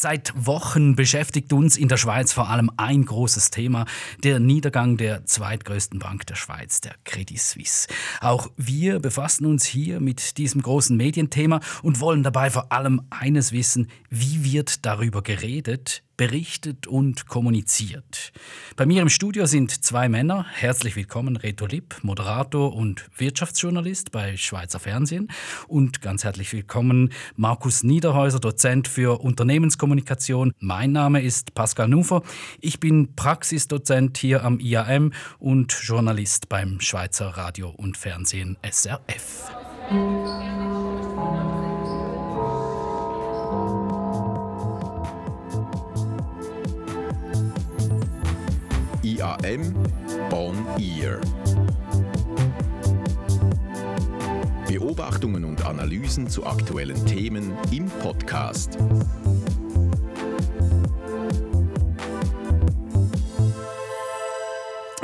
Seit Wochen beschäftigt uns in der Schweiz vor allem ein großes Thema, der Niedergang der zweitgrößten Bank der Schweiz, der Credit Suisse. Auch wir befassen uns hier mit diesem großen Medienthema und wollen dabei vor allem eines wissen, wie wird darüber geredet, berichtet und kommuniziert. Bei mir im Studio sind zwei Männer. Herzlich willkommen, Reto Lipp, Moderator und Wirtschaftsjournalist bei Schweizer Fernsehen. Und ganz herzlich willkommen, Markus Niederhäuser, Dozent für Unternehmenskommunikation. Mein Name ist Pascal Nufer. Ich bin Praxisdozent hier am IAM und Journalist beim Schweizer Radio und Fernsehen SRF. IAM On Ear. Beobachtungen und Analysen zu aktuellen Themen im Podcast.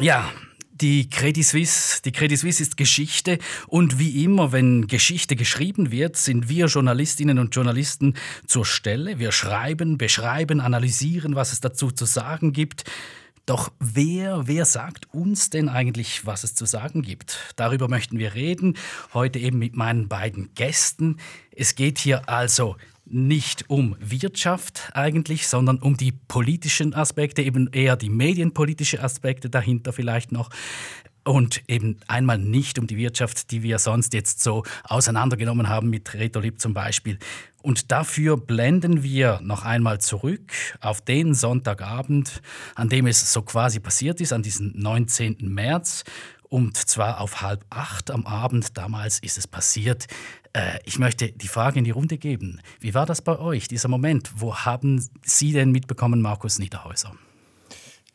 Ja, die Credit Suisse, die Credit Suisse ist Geschichte und wie immer, wenn Geschichte geschrieben wird, sind wir Journalistinnen und Journalisten zur Stelle. Wir schreiben, beschreiben, analysieren, was es dazu zu sagen gibt. Doch wer, wer sagt uns denn eigentlich, was es zu sagen gibt? Darüber möchten wir reden, heute eben mit meinen beiden Gästen. Es geht hier also nicht um Wirtschaft eigentlich, sondern um die politischen Aspekte, eben eher die medienpolitischen Aspekte dahinter vielleicht noch. Und eben einmal nicht um die Wirtschaft, die wir sonst jetzt so auseinandergenommen haben mit Reto Lipp zum Beispiel. Und dafür blenden wir noch einmal zurück auf den Sonntagabend, an dem es so quasi passiert ist, an diesen 19. März. Und zwar auf halb acht am Abend. Damals ist es passiert. Äh, ich möchte die Frage in die Runde geben. Wie war das bei euch, dieser Moment? Wo haben Sie denn mitbekommen, Markus Niederhäuser?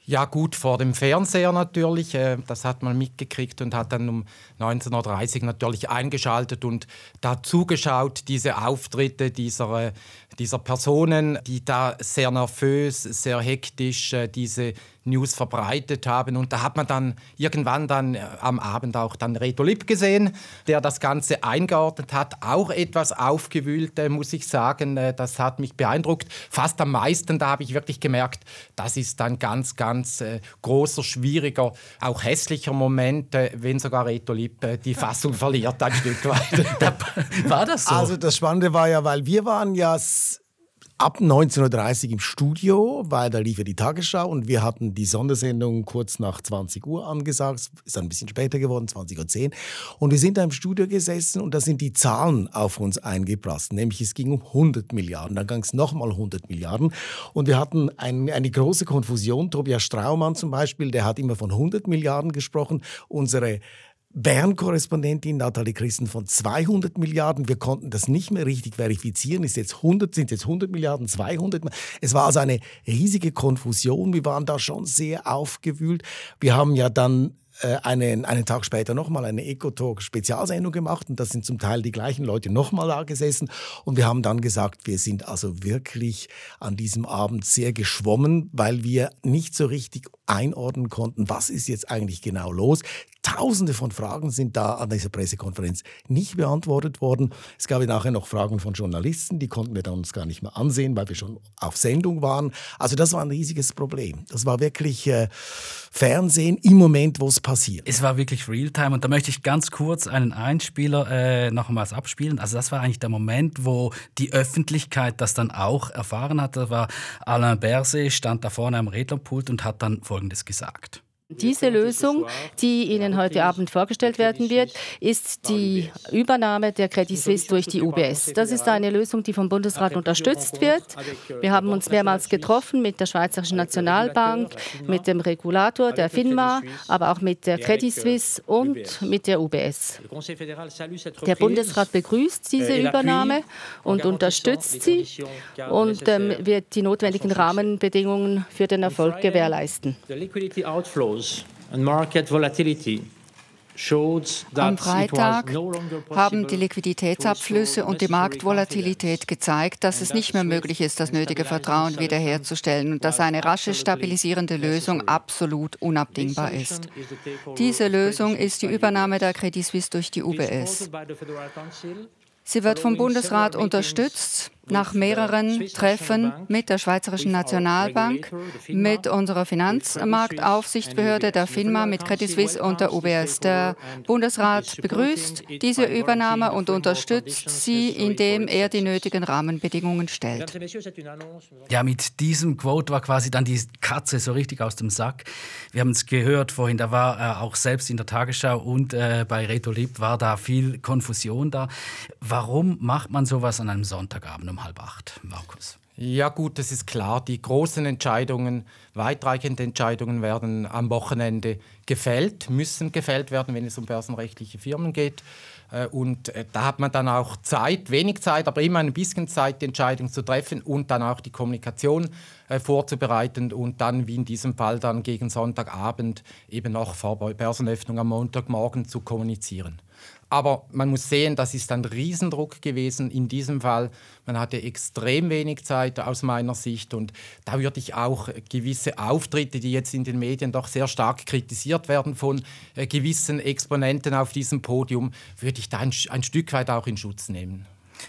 Ja gut, vor dem Fernseher natürlich. Äh, das hat man mitgekriegt und hat dann um 19.30 Uhr natürlich eingeschaltet und da zugeschaut, diese Auftritte dieser, äh, dieser Personen, die da sehr nervös, sehr hektisch äh, diese News verbreitet haben. Und da hat man dann irgendwann dann äh, am Abend auch dann Reto Lipp gesehen, der das Ganze eingeordnet hat. Auch etwas aufgewühlt, äh, muss ich sagen. Äh, das hat mich beeindruckt. Fast am meisten, da habe ich wirklich gemerkt, das ist ein ganz, ganz großer, schwieriger, auch hässlicher Moment, wenn sogar Reto Lipp die Fassung verliert ein Stück weit. war das so? Also das Spannende war ja, weil wir waren ja ab 19.30 Uhr im Studio, weil da lief ja die Tagesschau und wir hatten die Sondersendung kurz nach 20 Uhr angesagt. Ist ein bisschen später geworden, 20.10 Uhr. Und wir sind da im Studio gesessen und da sind die Zahlen auf uns eingeprasselt. Nämlich es ging um 100 Milliarden, dann ging es nochmal 100 Milliarden. Und wir hatten ein, eine große Konfusion. Tobias Straumann zum Beispiel, der hat immer von 100 Milliarden gesprochen. Unsere Bern-Korrespondentin Nathalie Christen von 200 Milliarden. Wir konnten das nicht mehr richtig verifizieren. Ist jetzt 100, sind jetzt 100 Milliarden, 200? Es war also eine riesige Konfusion. Wir waren da schon sehr aufgewühlt. Wir haben ja dann äh, einen, einen Tag später nochmal eine Ecotalk-Spezialsendung gemacht und da sind zum Teil die gleichen Leute nochmal da gesessen und wir haben dann gesagt, wir sind also wirklich an diesem Abend sehr geschwommen, weil wir nicht so richtig einordnen konnten, was ist jetzt eigentlich genau los. Tausende von Fragen sind da an dieser Pressekonferenz nicht beantwortet worden. Es gab nachher noch Fragen von Journalisten, die konnten wir dann uns gar nicht mehr ansehen, weil wir schon auf Sendung waren. Also das war ein riesiges Problem. Das war wirklich äh, Fernsehen im Moment, wo es passiert. Es war wirklich Realtime und da möchte ich ganz kurz einen Einspieler äh, nochmals abspielen. Also das war eigentlich der Moment, wo die Öffentlichkeit das dann auch erfahren hat. Da war Alain Berset, stand da vorne am Rednerpult und hat dann Folgendes gesagt. Diese Lösung, die Ihnen heute Abend vorgestellt werden wird, ist die Übernahme der Credit Suisse durch die UBS. Das ist eine Lösung, die vom Bundesrat unterstützt wird. Wir haben uns mehrmals getroffen mit der Schweizerischen Nationalbank, mit dem Regulator der FINMA, aber auch mit der Credit Suisse und mit der UBS. Der Bundesrat begrüßt diese Übernahme und unterstützt sie und ähm, wird die notwendigen Rahmenbedingungen für den Erfolg gewährleisten. Am Freitag haben die Liquiditätsabflüsse und die Marktvolatilität gezeigt, dass es nicht mehr möglich ist, das nötige Vertrauen wiederherzustellen und dass eine rasche stabilisierende Lösung absolut unabdingbar ist. Diese Lösung ist die Übernahme der Credit Suisse durch die UBS. Sie wird vom Bundesrat unterstützt nach mehreren Treffen mit der Schweizerischen Nationalbank, mit unserer Finanzmarktaufsichtsbehörde, der FINMA, mit Credit Suisse und der UBS. Der Bundesrat begrüßt diese Übernahme und unterstützt sie, indem er die nötigen Rahmenbedingungen stellt. Ja, mit diesem Quote war quasi dann die Katze so richtig aus dem Sack. Wir haben es gehört vorhin, da war äh, auch selbst in der Tagesschau und äh, bei Reto Lieb war da viel Konfusion da. Warum macht man sowas an einem Sonntagabend um halb acht, Markus? Ja gut, das ist klar. Die großen Entscheidungen, weitreichende Entscheidungen werden am Wochenende gefällt, müssen gefällt werden, wenn es um börsenrechtliche Firmen geht. Äh, und äh, da hat man dann auch Zeit, wenig Zeit, aber immer ein bisschen Zeit, die Entscheidung zu treffen und dann auch die Kommunikation äh, vorzubereiten und dann, wie in diesem Fall, dann gegen Sonntagabend eben noch vor Börsenöffnung am Montagmorgen zu kommunizieren. Aber man muss sehen, das ist ein Riesendruck gewesen in diesem Fall. Man hatte extrem wenig Zeit aus meiner Sicht und da würde ich auch gewisse Auftritte, die jetzt in den Medien doch sehr stark kritisiert werden von äh, gewissen Exponenten auf diesem Podium, würde ich da ein, ein Stück weit auch in Schutz nehmen.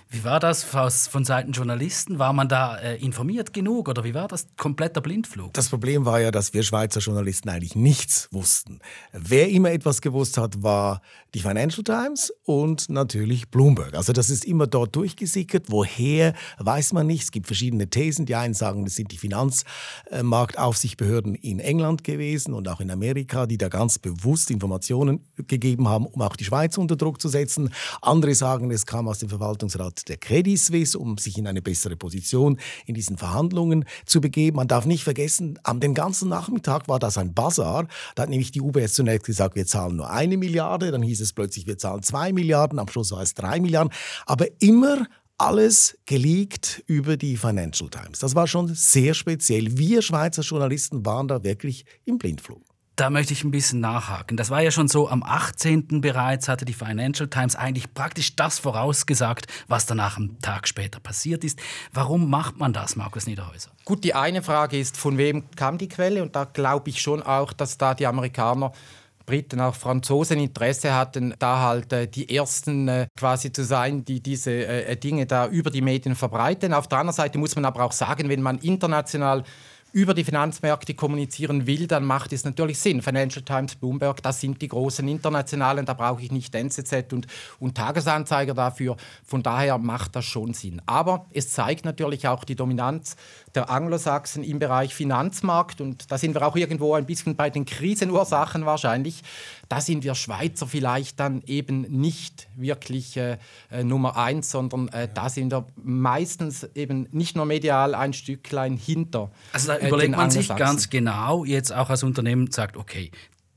Wie war das von Seiten Journalisten? War man da äh, informiert genug oder wie war das kompletter Blindflug? Das Problem war ja, dass wir Schweizer Journalisten eigentlich nichts wussten. Wer immer etwas gewusst hat, war die Financial Times und natürlich Bloomberg. Also das ist immer dort durchgesickert. Woher, weiß man nicht. Es gibt verschiedene Thesen. Die einen sagen, das sind die Finanzmarktaufsichtsbehörden in England gewesen und auch in Amerika, die da ganz bewusst Informationen gegeben haben, um auch die Schweiz unter Druck zu setzen. Andere sagen, es kam aus dem Verwaltungsrat Aufsichtsrat der Credit Suisse, um sich in eine bessere Position in diesen Verhandlungen zu begeben. Man darf nicht vergessen, am den ganzen Nachmittag war das ein Bazar. Da hat nämlich die UBS zunächst gesagt, wir zahlen nur eine Milliarde, dann hieß es plötzlich, wir zahlen zwei Milliarden, am Schluss war es drei Milliarden. Aber immer alles geleakt über die Financial Times. Das war schon sehr speziell. Wir Schweizer Journalisten waren da wirklich im Blindflug. Da möchte ich ein bisschen nachhaken. Das war ja schon so, am 18. bereits hatte die Financial Times eigentlich praktisch das vorausgesagt, was danach am Tag später passiert ist. Warum macht man das, Markus Niederhäuser? Gut, die eine Frage ist, von wem kam die Quelle? Und da glaube ich schon auch, dass da die Amerikaner Briten, auch Franzosen Interesse hatten, da halt äh, die Ersten äh, quasi zu sein, die diese äh, Dinge da über die Medien verbreiten. Auf der anderen Seite muss man aber auch sagen, wenn man international über die Finanzmärkte kommunizieren will, dann macht es natürlich Sinn. Financial Times, Bloomberg, das sind die großen internationalen, da brauche ich nicht NZZ und, und Tagesanzeiger dafür. Von daher macht das schon Sinn. Aber es zeigt natürlich auch die Dominanz der Anglosachsen im Bereich Finanzmarkt und da sind wir auch irgendwo ein bisschen bei den Krisenursachen wahrscheinlich. Da sind wir Schweizer vielleicht dann eben nicht wirklich äh, äh, Nummer eins, sondern äh, da sind wir meistens eben nicht nur medial ein Stücklein hinter. Also da überlegt man sich ganz genau, jetzt auch als Unternehmen sagt, okay,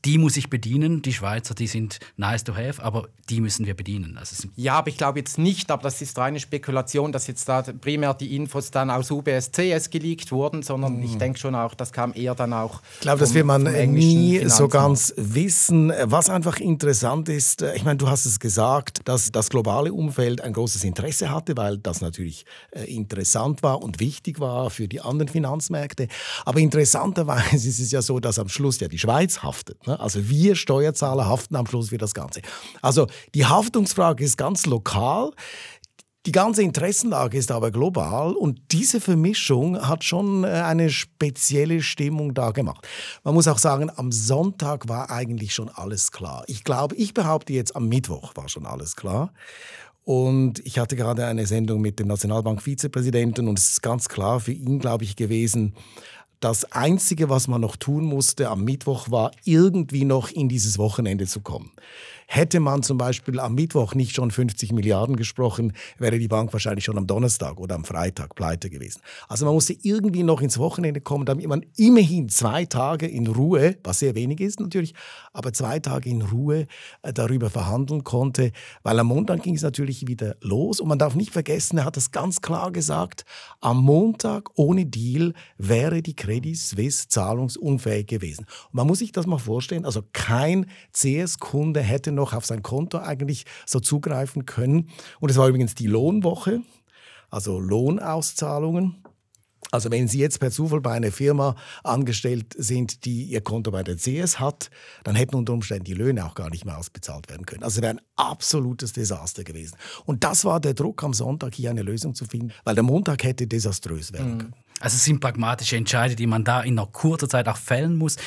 die muss ich bedienen. Die Schweizer, die sind nice to have, aber die müssen wir bedienen. Also ja, aber ich glaube jetzt nicht, aber das ist reine Spekulation, dass jetzt da primär die Infos dann aus UBS, CS geleakt wurden, sondern mhm. ich denke schon auch, das kam eher dann auch. Ich glaube, das wird man nie so ganz wissen. Was einfach interessant ist, äh, ich meine, du hast es gesagt, dass das globale Umfeld ein großes Interesse hatte, weil das natürlich äh, interessant war und wichtig war für die anderen Finanzmärkte. Aber interessanterweise ist es ja so, dass am Schluss ja die Schweiz haftet. Ne? Ne? Also wir Steuerzahler haften am Schluss für das Ganze. Also die Haftungsfrage ist ganz lokal. Die ganze Interessenlage ist aber global und diese Vermischung hat schon äh, eine spezielle Stimmung da gemacht. Man muss auch sagen, am Sonntag war eigentlich schon alles klar. Ich glaube, ich behaupte jetzt, am Mittwoch war schon alles klar. Und ich hatte gerade eine Sendung mit dem Nationalbank-Vizepräsidenten und es ist ganz klar für ihn, glaube ich, gewesen, das Einzige, was man noch tun musste am Mittwoch, war irgendwie noch in dieses Wochenende zu kommen. Hätte man zum Beispiel am Mittwoch nicht schon 50 Milliarden gesprochen, wäre die Bank wahrscheinlich schon am Donnerstag oder am Freitag pleite gewesen. Also man musste irgendwie noch ins Wochenende kommen, damit man immerhin zwei Tage in Ruhe, was sehr wenig ist natürlich, aber zwei Tage in Ruhe äh, darüber verhandeln konnte, weil am Montag ging es natürlich wieder los und man darf nicht vergessen, er hat das ganz klar gesagt, am Montag ohne Deal wäre die Credit Suisse zahlungsunfähig gewesen. Und man muss sich das mal vorstellen, also kein CS-Kunde hätte noch auf sein Konto eigentlich so zugreifen können. Und es war übrigens die Lohnwoche, also Lohnauszahlungen. Also wenn Sie jetzt per Zufall bei einer Firma angestellt sind, die ihr Konto bei der CS hat, dann hätten unter Umständen die Löhne auch gar nicht mehr ausbezahlt werden können. Also wäre ein absolutes Desaster gewesen. Und das war der Druck am Sonntag, hier eine Lösung zu finden, weil der Montag hätte desaströs werden mhm. können. Also es sind pragmatische Entscheidungen, die man da in einer kurzen Zeit auch fällen muss.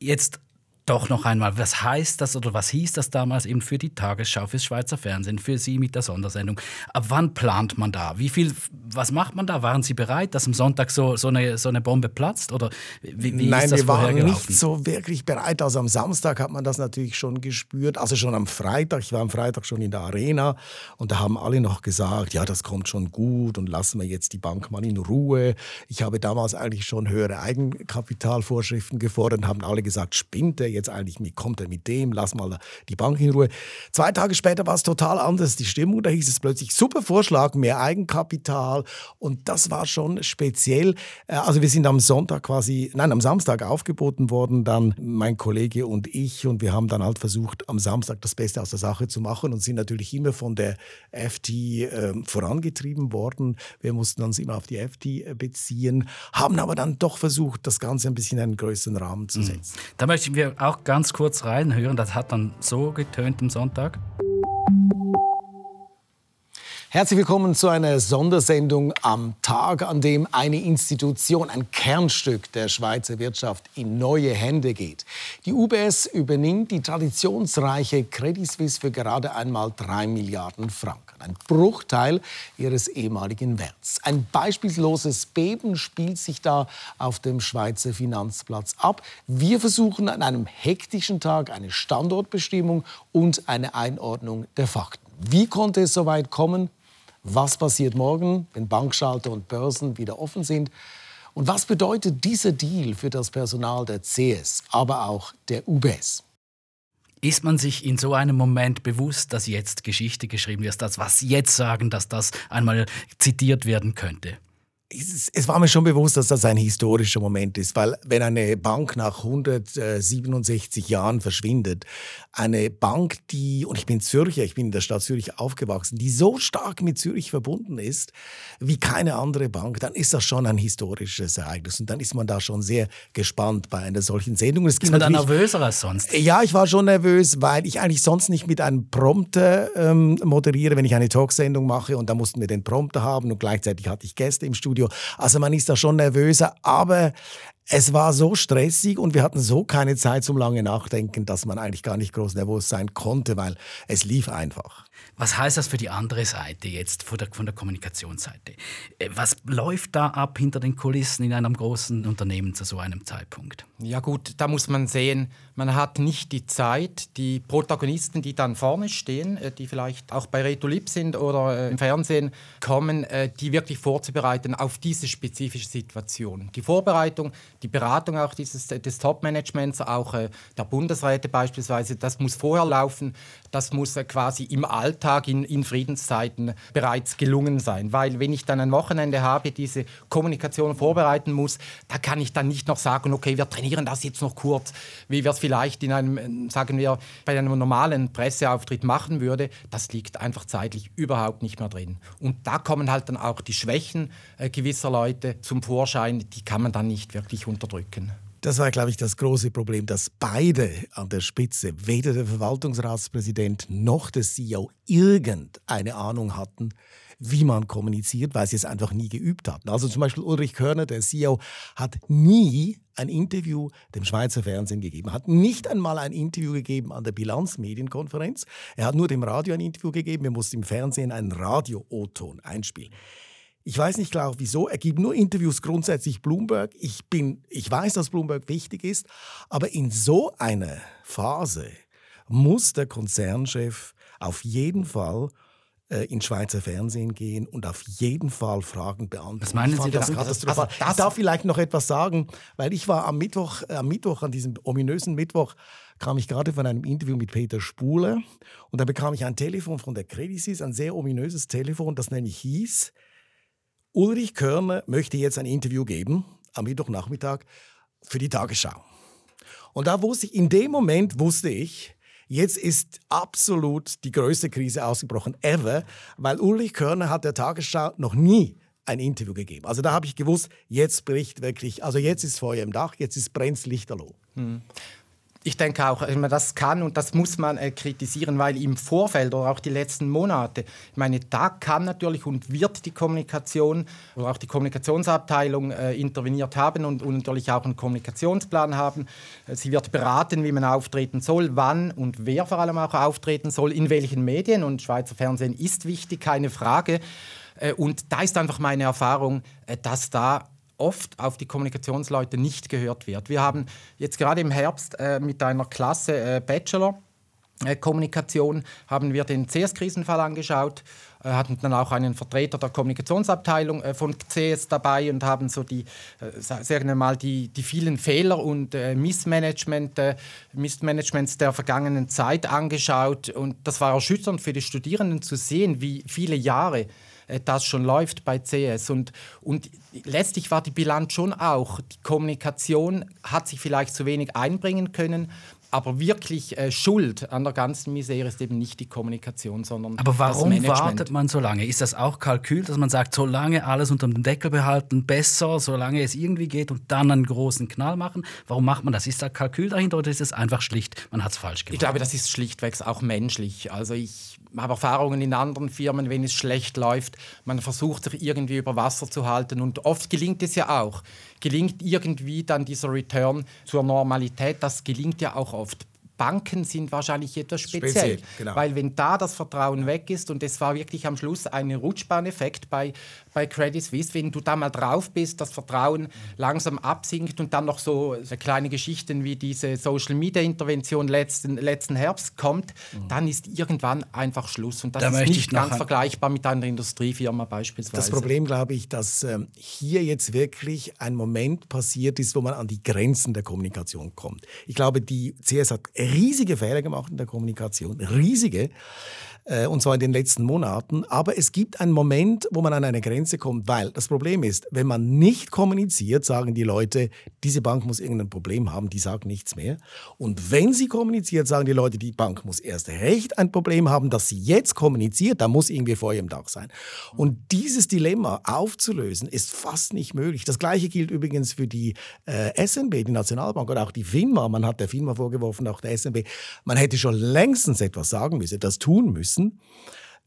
Jetzt doch noch einmal, was heißt das oder was hieß das damals eben für die Tagesschau, fürs Schweizer Fernsehen, für Sie mit der Sondersendung? Ab wann plant man da? Wie viel, was macht man da? Waren Sie bereit, dass am Sonntag so, so, eine, so eine Bombe platzt? Oder wie, wie Nein, wir waren nicht so wirklich bereit. Also am Samstag hat man das natürlich schon gespürt. Also schon am Freitag. Ich war am Freitag schon in der Arena und da haben alle noch gesagt, ja, das kommt schon gut und lassen wir jetzt die Bank mal in Ruhe. Ich habe damals eigentlich schon höhere Eigenkapitalvorschriften gefordert und haben alle gesagt, spinnt er jetzt eigentlich, wie kommt er mit dem, lass mal die Bank in Ruhe. Zwei Tage später war es total anders, die Stimmung, da hieß es plötzlich, super Vorschlag, mehr Eigenkapital und das war schon speziell. Äh, also wir sind am Sonntag quasi, nein, am Samstag aufgeboten worden, dann mein Kollege und ich und wir haben dann halt versucht, am Samstag das Beste aus der Sache zu machen und sind natürlich immer von der FT äh, vorangetrieben worden. Wir mussten uns immer auf die FT äh, beziehen, haben aber dann doch versucht, das Ganze ein bisschen in einen größeren Rahmen zu mhm. setzen. Da möchten wir auch ganz kurz reinhören. Das hat dann so getönt am Sonntag. Herzlich willkommen zu einer Sondersendung am Tag, an dem eine Institution, ein Kernstück der Schweizer Wirtschaft in neue Hände geht. Die UBS übernimmt die traditionsreiche Credit Suisse für gerade einmal drei Milliarden Franken. Ein Bruchteil ihres ehemaligen Werts. Ein beispielloses Beben spielt sich da auf dem Schweizer Finanzplatz ab. Wir versuchen an einem hektischen Tag eine Standortbestimmung und eine Einordnung der Fakten. Wie konnte es so weit kommen? Was passiert morgen, wenn Bankschalter und Börsen wieder offen sind? Und was bedeutet dieser Deal für das Personal der CS, aber auch der UBS? Ist man sich in so einem Moment bewusst, dass jetzt Geschichte geschrieben wird, dass was jetzt sagen, dass das einmal zitiert werden könnte? Es war mir schon bewusst, dass das ein historischer Moment ist, weil wenn eine Bank nach 167 Jahren verschwindet, eine Bank, die, und ich bin Zürcher, ich bin in der Stadt Zürich aufgewachsen, die so stark mit Zürich verbunden ist wie keine andere Bank, dann ist das schon ein historisches Ereignis und dann ist man da schon sehr gespannt bei einer solchen Sendung. Es ist man dann nervöser als sonst? Ja, ich war schon nervös, weil ich eigentlich sonst nicht mit einem Prompter ähm, moderiere, wenn ich eine Talksendung mache und da mussten wir den Prompter haben und gleichzeitig hatte ich Gäste im Studio Studio. Also man ist da schon nervöser, aber es war so stressig und wir hatten so keine Zeit zum lange Nachdenken, dass man eigentlich gar nicht groß nervös sein konnte, weil es lief einfach. Was heißt das für die andere Seite jetzt, von der, von der Kommunikationsseite? Äh, was läuft da ab hinter den Kulissen in einem großen Unternehmen zu so einem Zeitpunkt? Ja gut, da muss man sehen, man hat nicht die Zeit, die Protagonisten, die dann vorne stehen, äh, die vielleicht auch bei Reto Lip sind oder äh, im Fernsehen kommen, die wirklich vorzubereiten auf diese spezifische Situation. Die Vorbereitung, die Beratung auch dieses, des Top-Managements, auch der Bundesräte beispielsweise, das muss vorher laufen, das muss quasi im Alltag in, in Friedenszeiten bereits gelungen sein. Weil wenn ich dann ein Wochenende habe, diese Kommunikation vorbereiten muss, da kann ich dann nicht noch sagen, okay, wir trainieren das jetzt noch kurz, wie wir es vielleicht in einem, sagen wir, bei einem normalen Presseauftritt machen würde. Das liegt einfach zeitlich überhaupt nicht mehr drin. Und da kommen halt dann auch die Schwächen äh, gewisser Leute zum Vorschein, die kann man dann nicht wirklich unterdrücken. Das war, glaube ich, das große Problem, dass beide an der Spitze, weder der Verwaltungsratspräsident noch der CEO, irgendeine Ahnung hatten, wie man kommuniziert, weil sie es einfach nie geübt hatten. Also zum Beispiel Ulrich Körner, der CEO, hat nie ein Interview dem Schweizer Fernsehen gegeben, hat nicht einmal ein Interview gegeben an der Bilanzmedienkonferenz. Er hat nur dem Radio ein Interview gegeben. Wir mussten im Fernsehen einen Radio-O-Ton einspielen. Ich weiß nicht klar, wieso. Er gibt nur Interviews grundsätzlich Bloomberg. Ich, bin, ich weiß, dass Bloomberg wichtig ist, aber in so einer Phase muss der Konzernchef auf jeden Fall äh, ins Schweizer Fernsehen gehen und auf jeden Fall Fragen beantworten. Was meinen Sie das katastrophal? Also ich darf vielleicht noch etwas sagen, weil ich war am Mittwoch, äh, am Mittwoch, an diesem ominösen Mittwoch, kam ich gerade von einem Interview mit Peter Spule und da bekam ich ein Telefon von der Credit Suisse, ein sehr ominöses Telefon, das nämlich hieß, Ulrich Körner möchte jetzt ein Interview geben am Mittwochnachmittag für die Tagesschau. Und da wusste ich, in dem Moment wusste ich, jetzt ist absolut die größte Krise ausgebrochen ever, weil Ulrich Körner hat der Tagesschau noch nie ein Interview gegeben. Also da habe ich gewusst, jetzt bricht wirklich, also jetzt ist Feuer im Dach, jetzt ist brennt Lichterloh. Hm ich denke auch, das kann und das muss man äh, kritisieren, weil im Vorfeld oder auch die letzten Monate, ich meine, da kann natürlich und wird die Kommunikation oder auch die Kommunikationsabteilung äh, interveniert haben und, natürlich auch einen Kommunikationsplan haben. Äh, sie wird beraten, wie man auftreten soll, wann und wer vor allem auch auftreten soll, in welchen Medien und Schweizer Fernsehen ist wichtig, keine Frage. Und da ist einfach meine Erfahrung, dass da oft auf die Kommunikationsleute nicht gehört wird. Wir haben jetzt gerade im Herbst äh, mit einer Klasse äh, Bachelor äh, Kommunikation haben wir den CS-Krisenfall angeschaut, äh, hatten dann auch einen Vertreter der Kommunikationsabteilung äh, von CS dabei und haben so die, sagen wir mal, die, die vielen Fehler und Missmanagement, Missmanagements der vergangenen Zeit angeschaut. Und das war erschütternd für die Studierenden zu sehen, wie viele Jahre das schon läuft bei CS. Und, und letztlich war die Bilanz schon auch, die Kommunikation hat sich vielleicht zu wenig einbringen können, aber wirklich äh, Schuld an der ganzen Misere ist eben nicht die Kommunikation, sondern Aber warum wartet man so lange? Ist das auch Kalkül, dass man sagt, solange alles unter dem Deckel behalten, besser, solange es irgendwie geht und dann einen großen Knall machen? Warum macht man das? Ist da Kalkül dahinter oder ist es einfach schlicht, man hat es falsch gemacht? Ich glaube, das ist schlichtweg auch menschlich. Also ich habe Erfahrungen in anderen Firmen, wenn es schlecht läuft. Man versucht sich irgendwie über Wasser zu halten und oft gelingt es ja auch. Gelingt irgendwie dann dieser Return zur Normalität, das gelingt ja auch oft. Banken sind wahrscheinlich etwas speziell, speziell genau. weil wenn da das Vertrauen weg ist und es war wirklich am Schluss ein Rutschbahneffekt bei, bei Credit Suisse, wenn du da mal drauf bist, das Vertrauen langsam absinkt und dann noch so, kleine Geschichten wie diese Social Media Intervention letzten, letzten Herbst kommt, mhm. dann ist irgendwann einfach Schluss und das da ist nicht ganz vergleichbar mit einer Industriefirma beispielsweise. Das Problem glaube ich, dass ähm, hier jetzt wirklich ein Moment passiert ist, wo man an die Grenzen der Kommunikation kommt. Ich glaube, die CS hat riesige Fehler gemacht in der Kommunikation, riesige. Äh, und zwar in den letzten Monaten. Aber es gibt einen Moment, wo man an eine Grenze kommt, weil das Problem ist, wenn man nicht kommuniziert, sagen die Leute, diese Bank muss irgendein Problem haben, die sagt nichts mehr. Und wenn sie kommuniziert, sagen die Leute, die Bank muss erst recht ein Problem haben, dass sie jetzt kommuniziert, da muss irgendwie vor ihrem Dach sein. Und dieses Dilemma aufzulösen, ist fast nicht möglich. Das gleiche gilt übrigens für die äh, SNB, die Nationalbank oder auch die FINMA. Man hat der FINMA vorgeworfen, auch der SNB, man hätte schon längstens etwas sagen müssen, das tun müssen müssen.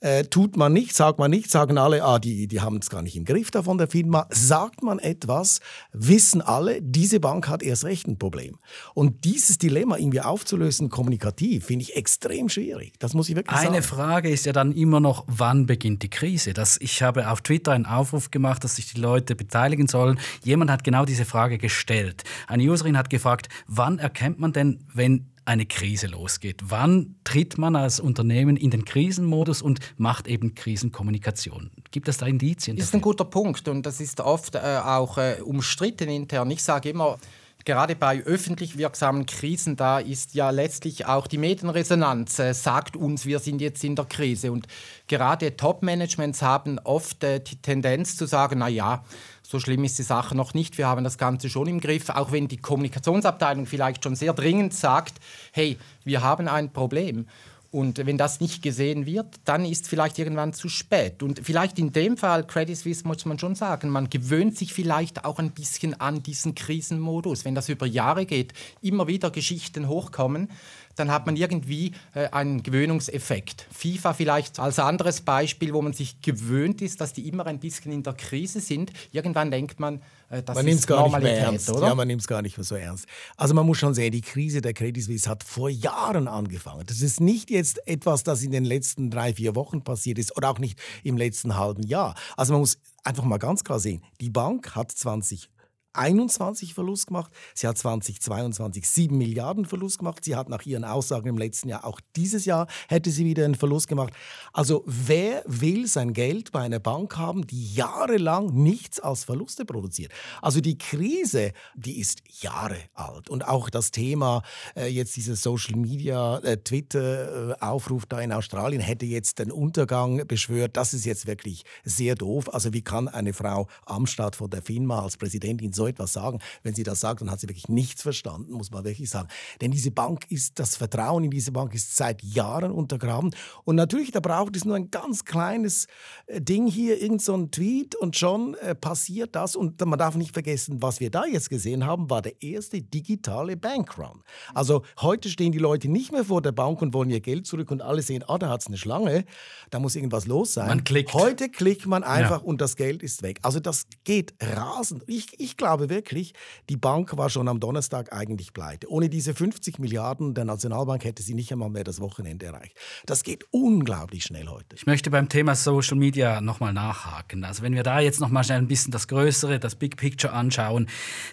Äh, tut man nicht, sagt man nicht, sagen alle, ah, die, die haben es gar nicht im Griff da von der Firma. Sagt man etwas, wissen alle, diese Bank hat erst recht ein Problem. Und dieses Dilemma irgendwie aufzulösen, kommunikativ, finde ich extrem schwierig. Das muss ich wirklich Eine sagen. Eine Frage ist ja dann immer noch, wann beginnt die Krise? Das, ich habe auf Twitter einen Aufruf gemacht, dass sich die Leute beteiligen sollen. Jemand hat genau diese Frage gestellt. Eine Userin hat gefragt, wann erkennt man denn, wenn eine Krise losgeht. Wann tritt man als Unternehmen in den Krisenmodus und macht eben Krisenkommunikation? Gibt es da Indizien? Das ist ein guter Punkt und das ist oft äh, auch äh, umstritten intern. Ich sage immer, gerade bei öffentlich wirksamen Krisen, da ist ja letztlich auch die Medienresonanz, äh, sagt uns, wir sind jetzt in der Krise. Und gerade Top-Managements haben oft äh, die Tendenz zu sagen, na ja, so schlimm ist die Sache noch nicht, wir haben das Ganze schon im Griff, auch wenn die Kommunikationsabteilung vielleicht schon sehr dringend sagt, hey, wir haben ein Problem. Und wenn das nicht gesehen wird, dann ist vielleicht irgendwann zu spät. Und vielleicht in dem Fall, Credit Suisse, muss man schon sagen, man gewöhnt sich vielleicht auch ein bisschen an diesen Krisenmodus. Wenn das über Jahre geht, immer wieder Geschichten hochkommen, dann hat man irgendwie äh, einen Gewöhnungseffekt. FIFA vielleicht als anderes Beispiel, wo man sich gewöhnt ist, dass die immer ein bisschen in der Krise sind. Irgendwann denkt man, äh, das man ist gar Normalität, nicht mehr ernst, oder? Ja, man nimmt es gar nicht mehr so ernst. Also man muss schon sehen, die Krise der Credit Suisse hat vor Jahren angefangen. Das ist nicht jetzt etwas, das in den letzten drei, vier Wochen passiert ist oder auch nicht im letzten halben Jahr. Also man muss einfach mal ganz klar sehen, die Bank hat 20 21 Verlust gemacht. Sie hat 2022 7 Milliarden Verlust gemacht. Sie hat nach ihren Aussagen im letzten Jahr auch dieses Jahr hätte sie wieder einen Verlust gemacht. Also wer will sein Geld bei einer Bank haben, die jahrelang nichts als Verluste produziert? Also die Krise, die ist Jahre alt und auch das Thema äh, jetzt dieser Social Media äh, Twitter äh, Aufruf da in Australien hätte jetzt den Untergang beschwört. Das ist jetzt wirklich sehr doof. Also wie kann eine Frau Amstadt von der FINMA als Präsidentin so so etwas sagen. Wenn sie das sagt, dann hat sie wirklich nichts verstanden, muss man wirklich sagen. Denn diese Bank ist, das Vertrauen in diese Bank ist seit Jahren untergraben. Und natürlich, da braucht es nur ein ganz kleines äh, Ding hier, irgend so ein Tweet und schon äh, passiert das. Und man darf nicht vergessen, was wir da jetzt gesehen haben, war der erste digitale Bankrun. Also heute stehen die Leute nicht mehr vor der Bank und wollen ihr Geld zurück und alle sehen, ah, da hat es eine Schlange, da muss irgendwas los sein. Man klickt. Heute klickt man einfach ja. und das Geld ist weg. Also das geht rasend. Ich, ich glaube wirklich, die Bank war schon am Donnerstag eigentlich pleite. Ohne diese 50 Milliarden der Nationalbank hätte sie nicht einmal mehr das Wochenende erreicht. Das geht unglaublich schnell heute. Ich möchte beim Thema Social Media nochmal nachhaken. Also wenn wir da jetzt nochmal schnell ein bisschen das Größere, das Big Picture anschauen,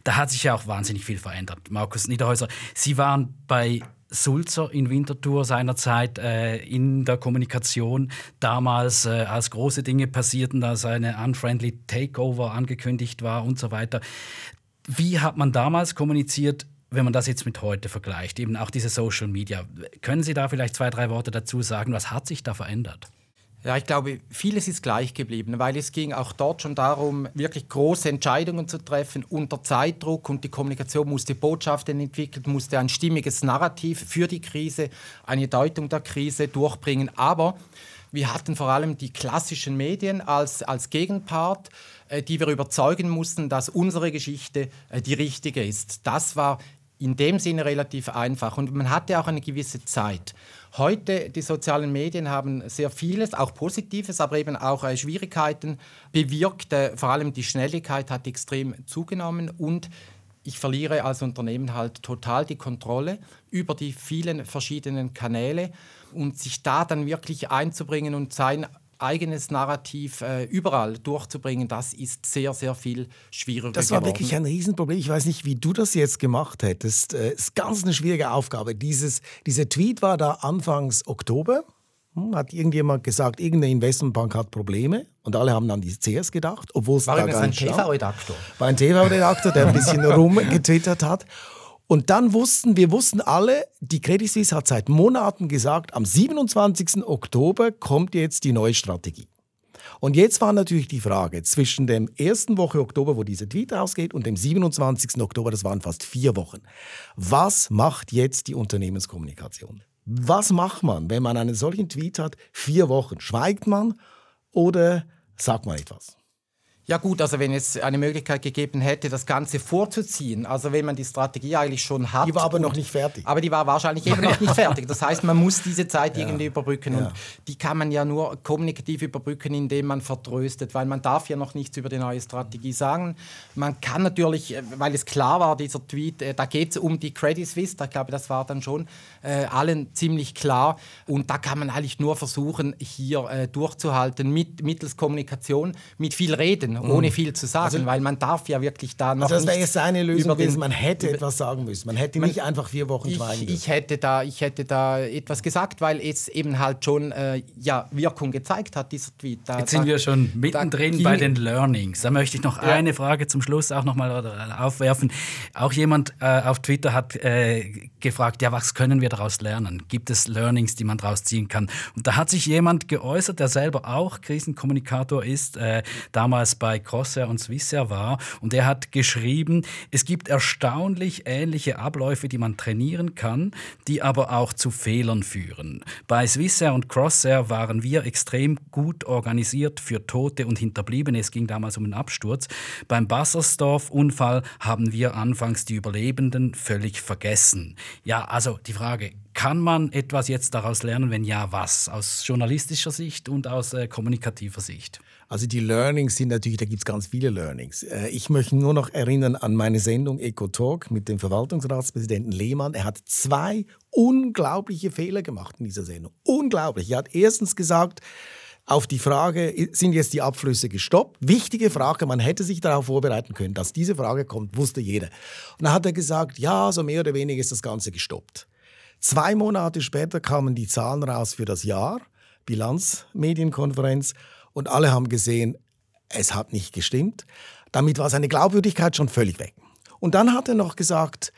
da hat sich ja auch wahnsinnig viel verändert. Markus Niederhäuser, Sie waren bei Sulzer in Winterthur seinerzeit äh, in der Kommunikation damals, äh, als große Dinge passierten, als eine unfriendly Takeover angekündigt war und so weiter. Wie hat man damals kommuniziert, wenn man das jetzt mit heute vergleicht, eben auch diese Social Media? Können Sie da vielleicht zwei, drei Worte dazu sagen? Was hat sich da verändert? Ja, ich glaube, vieles ist gleich geblieben, weil es ging auch dort schon darum, wirklich große Entscheidungen zu treffen unter Zeitdruck und die Kommunikation musste Botschaften entwickeln, musste ein stimmiges Narrativ für die Krise, eine Deutung der Krise durchbringen. Aber wir hatten vor allem die klassischen Medien als, als Gegenpart, äh, die wir überzeugen mussten, dass unsere Geschichte äh, die richtige ist. Das war in dem Sinne relativ einfach und man hatte auch eine gewisse Zeit. Heute, die sozialen Medien haben sehr vieles, auch Positives, aber eben auch äh, Schwierigkeiten bewirkt. Äh, vor allem die Schnelligkeit hat extrem zugenommen und ich verliere als Unternehmen halt total die Kontrolle über die vielen verschiedenen Kanäle und sich da dann wirklich einzubringen und sein eigenes Narrativ äh, überall durchzubringen, das ist sehr, sehr viel schwieriger Das war geworden. wirklich ein Riesenproblem. Ich weiß nicht, wie du das jetzt gemacht hättest. Es äh, ist ganz eine schwierige Aufgabe. Dieses, dieser Tweet war da Anfangs Oktober. Hm, hat irgendjemand gesagt, irgendeine Investmentbank hat Probleme und alle haben an die CS gedacht, obwohl es war da gar nicht ein TV-Redaktor. War ein TV-Redaktor, der ein bisschen rumgetwittert hat. Und dann wussten wir wussten alle, die Credit Suisse hat seit Monaten gesagt, am 27. Oktober kommt jetzt die neue Strategie. Und jetzt war natürlich die Frage zwischen dem ersten Woche Oktober, wo dieser Tweet rausgeht, und dem 27. Oktober, das waren fast vier Wochen. Was macht jetzt die Unternehmenskommunikation? Was macht man, wenn man einen solchen Tweet hat? Vier Wochen. Schweigt man oder sagt man etwas? Ja gut, also wenn es eine Möglichkeit gegeben hätte, das Ganze vorzuziehen, also wenn man die Strategie eigentlich schon hat. Die war aber noch nicht fertig. Aber die war wahrscheinlich eben noch nicht fertig. Das heißt, man muss diese Zeit ja. irgendwie überbrücken ja. und die kann man ja nur kommunikativ überbrücken, indem man vertröstet, weil man darf ja noch nichts über die neue Strategie sagen. Man kann natürlich, äh, weil es klar war, dieser Tweet, äh, da geht es um die Credit Suisse, ich glaube, das war dann schon äh, allen ziemlich klar und da kann man eigentlich nur versuchen, hier äh, durchzuhalten mit, mittels Kommunikation, mit viel Reden. Ohne viel zu sagen, also, weil man darf ja wirklich da noch also das wäre jetzt seine Lösung gewesen, man hätte etwas sagen müssen. Man hätte man, nicht einfach vier Wochen schweigen ich, ich hätte da Ich hätte da etwas gesagt, weil es eben halt schon äh, ja, Wirkung gezeigt hat, dieser Tweet. Da, jetzt sind da, wir schon mittendrin bei den Learnings. Da möchte ich noch ja. eine Frage zum Schluss auch noch mal aufwerfen. Auch jemand äh, auf Twitter hat äh, gefragt, ja, was können wir daraus lernen? Gibt es Learnings, die man daraus ziehen kann? Und da hat sich jemand geäußert, der selber auch Krisenkommunikator ist, äh, damals bei Crossair und Swissair war. Und er hat geschrieben, es gibt erstaunlich ähnliche Abläufe, die man trainieren kann, die aber auch zu Fehlern führen. Bei Swissair und Crossair waren wir extrem gut organisiert für Tote und Hinterbliebene. Es ging damals um einen Absturz. Beim Bassersdorf-Unfall haben wir anfangs die Überlebenden völlig vergessen. Ja, also die Frage, kann man etwas jetzt daraus lernen? Wenn ja, was? Aus journalistischer Sicht und aus äh, kommunikativer Sicht? Also die Learnings sind natürlich, da gibt es ganz viele Learnings. Äh, ich möchte nur noch erinnern an meine Sendung Eco Talk mit dem Verwaltungsratspräsidenten Lehmann. Er hat zwei unglaubliche Fehler gemacht in dieser Sendung. Unglaublich. Er hat erstens gesagt, auf die Frage, sind jetzt die Abflüsse gestoppt? Wichtige Frage, man hätte sich darauf vorbereiten können, dass diese Frage kommt, wusste jeder. Und dann hat er gesagt, ja, so mehr oder weniger ist das Ganze gestoppt. Zwei Monate später kamen die Zahlen raus für das Jahr, Bilanzmedienkonferenz, und alle haben gesehen, es hat nicht gestimmt. Damit war seine Glaubwürdigkeit schon völlig weg. Und dann hat er noch gesagt,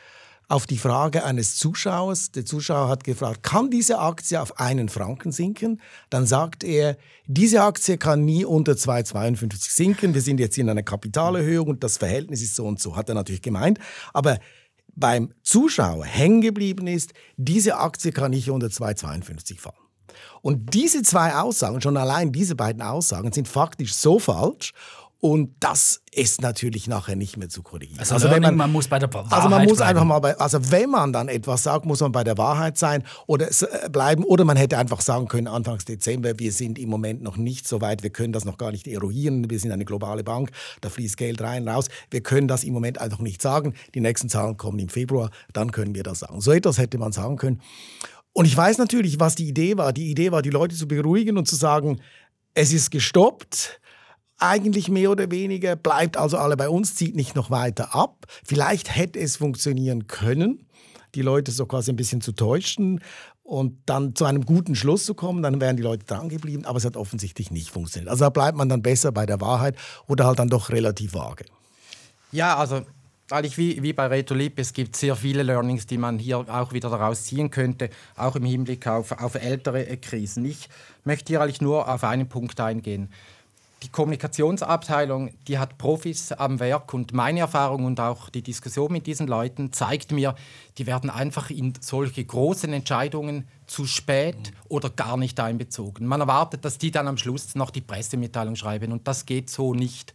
auf die Frage eines Zuschauers. Der Zuschauer hat gefragt, kann diese Aktie auf einen Franken sinken? Dann sagt er, diese Aktie kann nie unter 2,52 sinken. Wir sind jetzt in einer Kapitalerhöhung und das Verhältnis ist so und so, hat er natürlich gemeint. Aber beim Zuschauer hängen geblieben ist, diese Aktie kann nicht unter 2,52 fallen. Und diese zwei Aussagen, schon allein diese beiden Aussagen, sind faktisch so falsch und das ist natürlich nachher nicht mehr zu korrigieren. Also, also wenn man, man, muss bei der Wahrheit Also man muss bleiben. einfach mal bei, also wenn man dann etwas sagt, muss man bei der Wahrheit sein oder äh, bleiben. Oder man hätte einfach sagen können, Anfangs Dezember, wir sind im Moment noch nicht so weit, wir können das noch gar nicht eruieren. Wir sind eine globale Bank, da fließt Geld rein, raus. Wir können das im Moment einfach nicht sagen. Die nächsten Zahlen kommen im Februar, dann können wir das sagen. So etwas hätte man sagen können. Und ich weiß natürlich, was die Idee war. Die Idee war, die Leute zu beruhigen und zu sagen, es ist gestoppt eigentlich mehr oder weniger, bleibt also alle bei uns, zieht nicht noch weiter ab. Vielleicht hätte es funktionieren können, die Leute so quasi ein bisschen zu täuschen und dann zu einem guten Schluss zu kommen, dann wären die Leute dran geblieben, aber es hat offensichtlich nicht funktioniert. Also da bleibt man dann besser bei der Wahrheit oder halt dann doch relativ vage. Ja, also eigentlich wie, wie bei Retolib, es gibt sehr viele Learnings, die man hier auch wieder daraus ziehen könnte, auch im Hinblick auf, auf ältere Krisen. Ich möchte hier eigentlich nur auf einen Punkt eingehen die Kommunikationsabteilung, die hat Profis am Werk und meine Erfahrung und auch die Diskussion mit diesen Leuten zeigt mir, die werden einfach in solche großen Entscheidungen zu spät oder gar nicht einbezogen. Man erwartet, dass die dann am Schluss noch die Pressemitteilung schreiben und das geht so nicht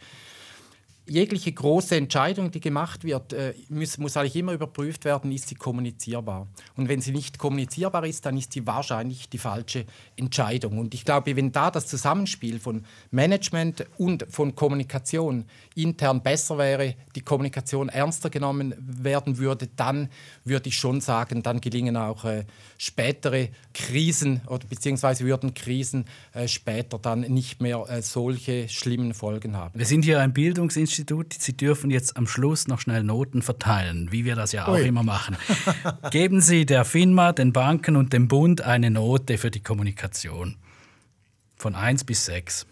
jegliche große Entscheidung, die gemacht wird, äh, muss, muss, eigentlich immer überprüft werden, ist sie kommunizierbar. Und wenn sie nicht kommunizierbar ist, dann ist sie wahrscheinlich die falsche Entscheidung. Und ich glaube, wenn da das Zusammenspiel von Management und von Kommunikation intern besser wäre, die Kommunikation ernster genommen werden würde, dann würde ich schon sagen, dann gelingen auch äh, spätere Krisen oder beziehungsweise würden Krisen äh, später dann nicht mehr äh, solche schlimmen Folgen haben. Wir sind hier ein Bildungsinstitut Institut, Sie dürfen jetzt am Schluss noch schnell Noten verteilen, wie wir das ja auch Ui. immer machen. Geben Sie der FINMA, den Banken und dem Bund eine Note für die Kommunikation. Von 1 bis 6.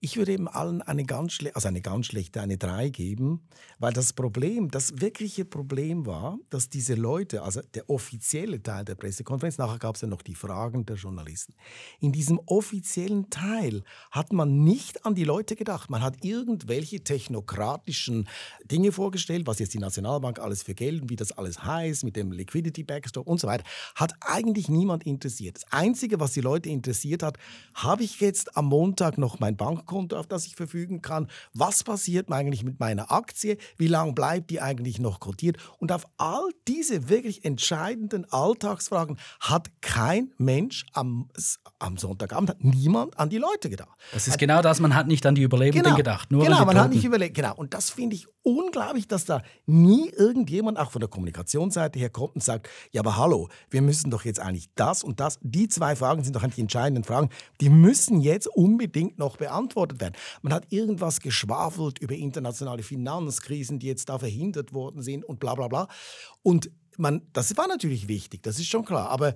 Ich würde eben allen eine ganz, also eine ganz schlechte, eine 3 geben, weil das Problem, das wirkliche Problem war, dass diese Leute, also der offizielle Teil der Pressekonferenz, nachher gab es ja noch die Fragen der Journalisten, in diesem offiziellen Teil hat man nicht an die Leute gedacht. Man hat irgendwelche technokratischen Dinge vorgestellt, was jetzt die Nationalbank alles für Geld und wie das alles heißt, mit dem Liquidity Backstop und so weiter, hat eigentlich niemand interessiert. Das Einzige, was die Leute interessiert hat, habe ich jetzt am Montag noch mein Bank Bankkonto, auf das ich verfügen kann. Was passiert eigentlich mit meiner Aktie? Wie lange bleibt die eigentlich noch kotiert? Und auf all diese wirklich entscheidenden Alltagsfragen hat kein Mensch am, am Sonntagabend, hat niemand an die Leute gedacht. Das ist genau das, man hat nicht an die Überlebenden genau, gedacht. Nur genau, man Toten. hat nicht überlegt. Genau. Und das finde ich unglaublich, dass da nie irgendjemand auch von der Kommunikationsseite her kommt und sagt, ja, aber hallo, wir müssen doch jetzt eigentlich das und das. Die zwei Fragen sind doch eigentlich die entscheidenden Fragen. Die müssen jetzt unbedingt noch beantwortet werden. Man hat irgendwas geschwafelt über internationale Finanzkrisen, die jetzt da verhindert worden sind und bla bla bla. Und man, das war natürlich wichtig, das ist schon klar. Aber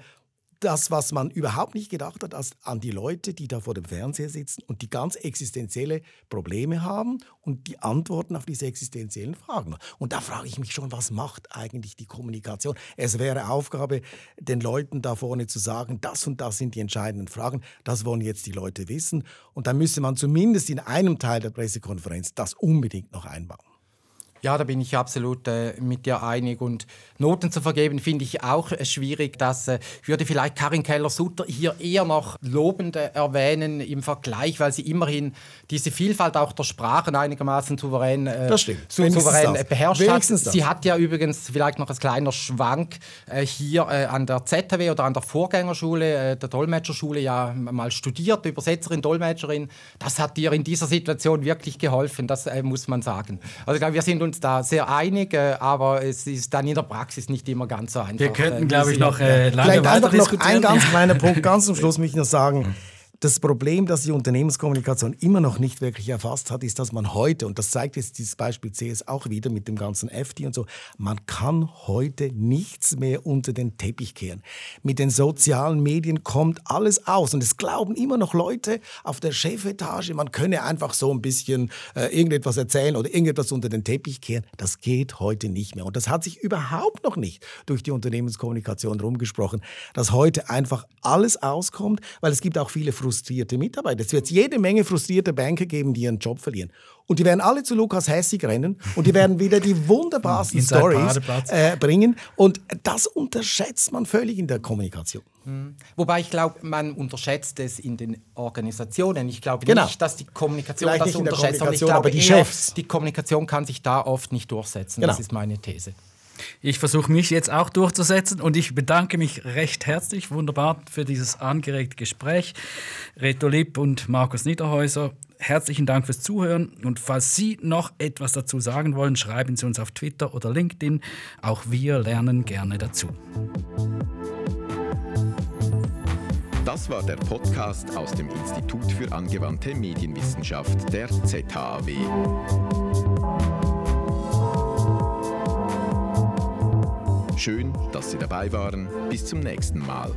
das, was man überhaupt nicht gedacht hat, als an die Leute, die da vor dem Fernseher sitzen und die ganz existenzielle Probleme haben und die Antworten auf diese existenziellen Fragen. Und da frage ich mich schon, was macht eigentlich die Kommunikation? Es wäre Aufgabe, den Leuten da vorne zu sagen, das und das sind die entscheidenden Fragen, das wollen jetzt die Leute wissen. Und dann müsste man zumindest in einem Teil der Pressekonferenz das unbedingt noch einbauen. Ja, da bin ich absolut äh, mit dir einig. Und Noten zu vergeben, finde ich auch äh, schwierig. Das äh, würde vielleicht Karin Keller-Sutter hier eher noch lobend äh, erwähnen im Vergleich, weil sie immerhin diese Vielfalt auch der Sprachen einigermaßen souverän, äh, das stimmt. So souverän das. beherrscht hat. Sie hat ja übrigens vielleicht noch als kleiner Schwank äh, hier an der ZHW oder an der Vorgängerschule, der Dolmetscherschule, ja mal studiert, Übersetzerin, Dolmetscherin. Das hat dir in dieser Situation wirklich geholfen, das muss man sagen. Also ich glaube, wir sind uns uns da sehr einig, äh, aber es ist dann in der Praxis nicht immer ganz so einfach. Wir könnten, äh, glaube ich, noch äh, lange Vielleicht einfach noch ein ganz kleiner Punkt, ganz zum Schluss möchte ich noch sagen, das Problem, das die Unternehmenskommunikation immer noch nicht wirklich erfasst hat, ist, dass man heute, und das zeigt jetzt dieses Beispiel CS auch wieder mit dem ganzen FD und so, man kann heute nichts mehr unter den Teppich kehren. Mit den sozialen Medien kommt alles aus und es glauben immer noch Leute auf der Chefetage, man könne einfach so ein bisschen äh, irgendetwas erzählen oder irgendetwas unter den Teppich kehren. Das geht heute nicht mehr. Und das hat sich überhaupt noch nicht durch die Unternehmenskommunikation rumgesprochen, dass heute einfach alles auskommt, weil es gibt auch viele frustrierte Mitarbeiter. Es wird jede Menge frustrierte Banker geben, die ihren Job verlieren. Und die werden alle zu Lukas Hessig rennen und die werden wieder die wunderbarsten Stories äh, bringen. Und das unterschätzt man völlig in der Kommunikation. Mhm. Wobei ich glaube, man unterschätzt es in den Organisationen. Ich glaube genau. nicht, dass die Kommunikation Vielleicht das unterschätzt, sondern ich glaube, aber die Chefs. die Kommunikation kann sich da oft nicht durchsetzen. Genau. Das ist meine These. Ich versuche mich jetzt auch durchzusetzen und ich bedanke mich recht herzlich, wunderbar für dieses angeregte Gespräch. Reto Lipp und Markus Niederhäuser, herzlichen Dank fürs Zuhören und falls Sie noch etwas dazu sagen wollen, schreiben Sie uns auf Twitter oder LinkedIn. Auch wir lernen gerne dazu. Das war der Podcast aus dem Institut für angewandte Medienwissenschaft der ZHAW. Schön, dass Sie dabei waren. Bis zum nächsten Mal.